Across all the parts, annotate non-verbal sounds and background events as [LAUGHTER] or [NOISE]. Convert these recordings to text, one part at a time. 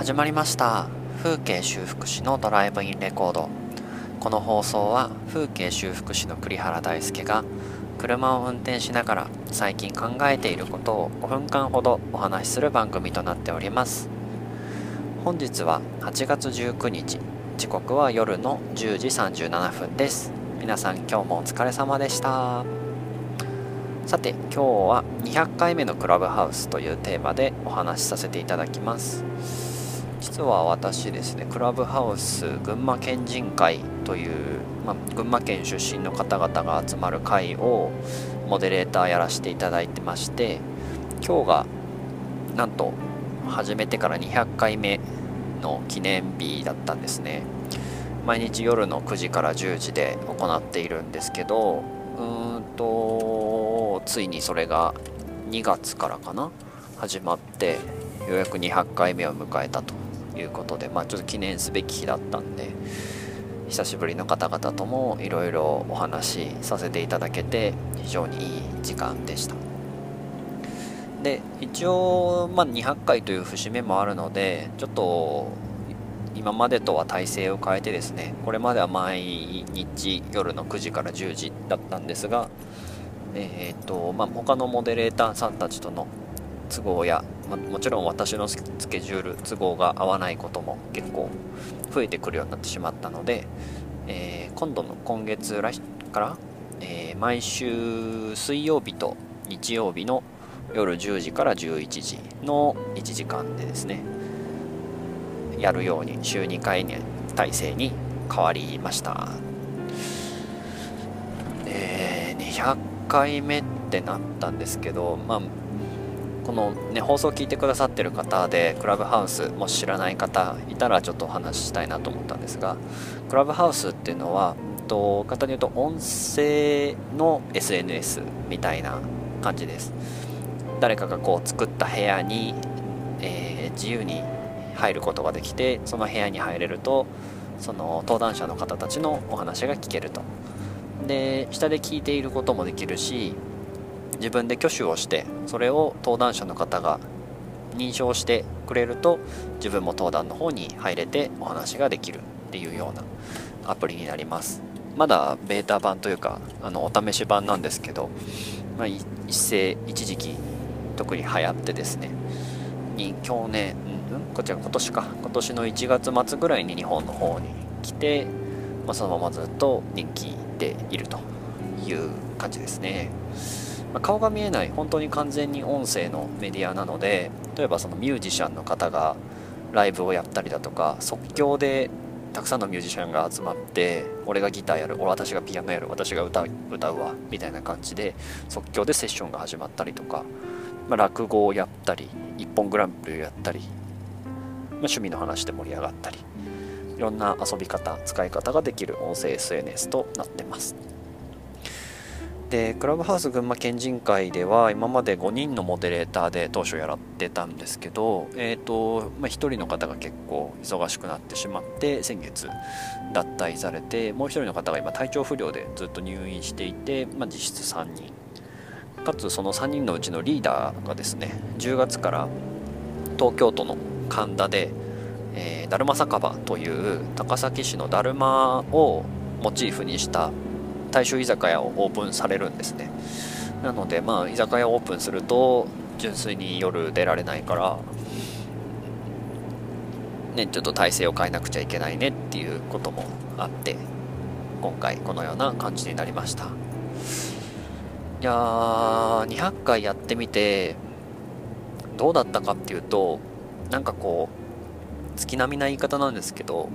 始まりました。風景修復師のドライブインレコード。この放送は風景修復師の栗原大輔が車を運転しながら最近考えていることを5分間ほどお話しする番組となっております。本日は8月19日。時刻は夜の10時37分です。皆さん今日もお疲れ様でした。さて今日は200回目のクラブハウスというテーマでお話しさせていただきます。実は私ですねクラブハウス群馬県人会という、まあ、群馬県出身の方々が集まる会をモデレーターやらせていただいてまして今日がなんと始めてから200回目の記念日だったんですね。毎日夜の9時から10時で行っているんですけどうーんとついにそれが2月からかな始まってようやく200回目を迎えたと。いうことでまあちょっと記念すべき日だったんで久しぶりの方々ともいろいろお話しさせていただけて非常にいい時間でした。で一応、まあ、200回という節目もあるのでちょっと今までとは体制を変えてですねこれまでは毎日夜の9時から10時だったんですがえーとまあ、他のモデレーターさんたちとの都合や、まもちろん私のスケジュール都合が合わないことも結構増えてくるようになってしまったので、えー、今度の今月来から、えー、毎週水曜日と日曜日の夜10時から11時の1時間でですねやるように週2回に体制に変わりました。えー、200回目ってなったんですけどまあこの、ね、放送を聞いてくださってる方でクラブハウスもし知らない方いたらちょっとお話ししたいなと思ったんですがクラブハウスっていうのはと簡単に言うと音声の SNS みたいな感じです。誰かがこう作った部屋に、えー、自由に入ることができてその部屋に入れるとその登壇者の方たちのお話が聞けると。で下で聞いていることもできるし自分で挙手をしてそれを登壇者の方が認証してくれると自分も登壇の方に入れてお話ができるっていうようなアプリになります。まだベータ版というかあのお試し版なんですけど、まあ、一斉一時期特に流行ってですねに去年、うん、こちら今年か。今年の1月末ぐらいに日本の方に来て、まあ、そのままずっと人気でいるという感じですね。ま、顔が見えない本当に完全に音声のメディアなので例えばそのミュージシャンの方がライブをやったりだとか即興でたくさんのミュージシャンが集まって俺がギターやる俺私がピアノやる私が歌う歌うわみたいな感じで即興でセッションが始まったりとか、まあ、落語をやったり一本グランプリをやったり、まあ、趣味の話で盛り上がったりいろんな遊び方使い方ができる音声 SNS となってます。でクラブハウス群馬県人会では今まで5人のモデレーターで当初やらってたんですけど、えーとまあ、1人の方が結構忙しくなってしまって先月脱退されてもう1人の方が今体調不良でずっと入院していて、まあ、実質3人。かつその3人のうちのリーダーがですね10月から東京都の神田で、えー、だるま酒場という高崎市のだるまをモチーフにした大衆居酒屋をオープンされるんですね。なのでまあ居酒屋オープンすると純粋に夜出られないからねちょっと体制を変えなくちゃいけないねっていうこともあって今回このような感じになりました。いやー200回やってみてどうだったかっていうとなんかこう月並みな言い方なんですけど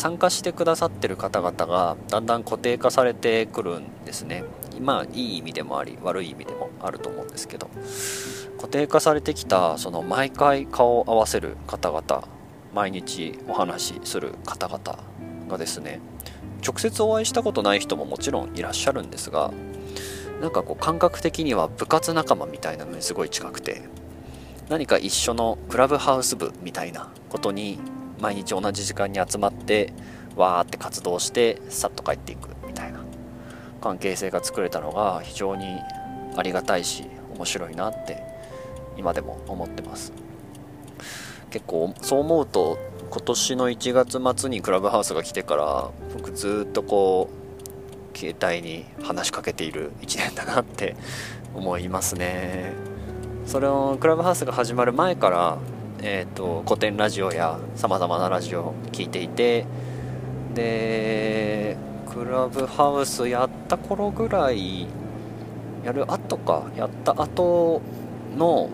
参加してくださってる方々がだんだん固定化されてくるんですね。まあいい意味でもあり悪い意味でもあると思うんですけど。固定化されてきたその毎回顔を合わせる方々毎日お話しする方々がですね直接お会いしたことない人ももちろんいらっしゃるんですがなんかこう感覚的には部活仲間みたいなのにすごい近くて何か一緒のクラブハウス部みたいなことに毎日同じ時間に集まってわーって活動してさっと帰っていくみたいな。関係性が作れたのが非常にありがたいし面白いなって今でも思ってます。結構そう思うと今年の1月末にクラブハウスが来てから僕ずっとこう携帯に話しかけている1年だなって思いますね。それをクラブハウスが始まる前から、えーと、古典ラジオやさまざまなラジオを聴いていてでクラブハウスやった頃ぐらいやる後かやった後の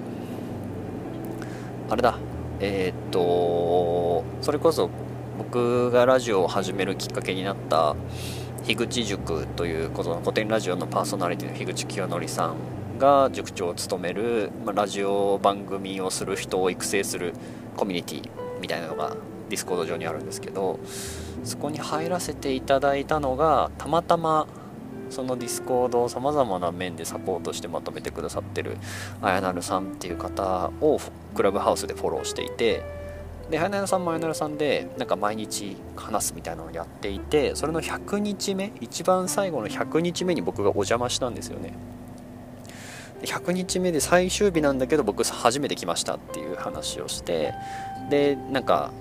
あれだえっ、とそれこそ僕がラジオを始めるきっかけになった樋口塾ということのコテンラジオのパーソナリティの樋口聖典さんが塾長を務める、まあ、ラジオ番組をする人を育成するコミュニティみたいなのがディスコード上にあるんですけどそこに入らせていただいたのがたまたまそのディスコードをさまざまな面でサポートしてまとめてくださってるあやなるさんっていう方をクラブハウスでフォローしていてであやなるさんもあやなるさんでなんか毎日話すみたいなのをやっていてそれの100日目一番最後の100日目に僕がお邪魔したんですよね。100日目で最終日なんだけど僕初めて来ましたっていう話をしてでなんか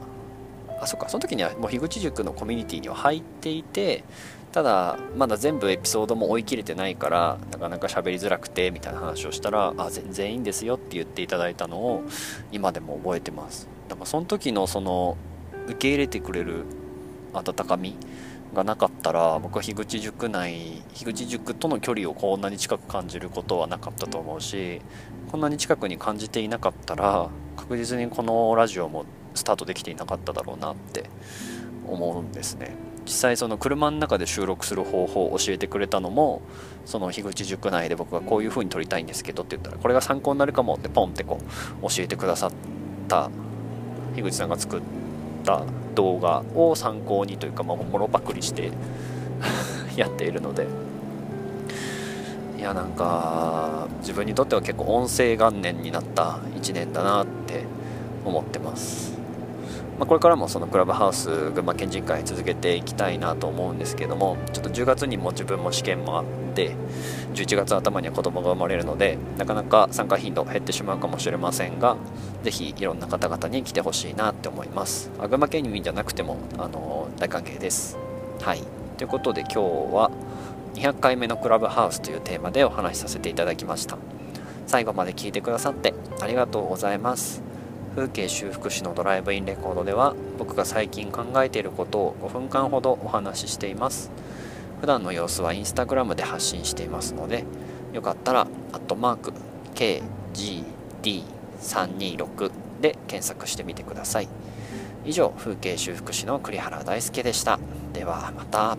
あそっかその時にはもう樋口塾のコミュニティには入っていてただまだ全部エピソードも追い切れてないからなかなか喋りづらくてみたいな話をしたらあ全然いいんですよって言っていただいたのを今でも覚えてます。だからその時のその受け入れてくれる温かみがなかったら僕は樋口塾内樋口塾との距離をこんなに近く感じることはなかったと思うしこんなに近くに感じていなかったら確実にこのラジオもスタートできていなかっただろうなって思うんですね。実際その車の中で収録する方法を教えてくれたのもその樋口塾内で僕がこういう風に撮りたいんですけどって言ったらこれが参考になるかもってポンってこう教えてくださった樋口さんが作った動画を参考にというか、まあ、もろパクリして [LAUGHS] やっているのでいやなんか自分にとっては結構音声元年になった1年だなって思ってます。まあ、これからもそのクラブハウス群馬県人会続けていきたいなと思うんですけどもちょっと10月にも自分も試験もあって11月頭には子供が生まれるのでなかなか参加頻度減ってしまうかもしれませんが是非いろんな方々に来てほしいなって思います。群馬県民じゃなくてもあの大歓迎です。はい。ということで今日は200回目のクラブハウスというテーマでお話しさせていただきました。最後まで聞いてくださってありがとうございます。風景修復師のドライブインレコードでは僕が最近考えていることを5分間ほどお話ししています。普段の様子はインスタグラムで発信していますのでよかったらアットマーク KGD326 で検索してみてください。以上風景修復師の栗原大輔でした。ではまた。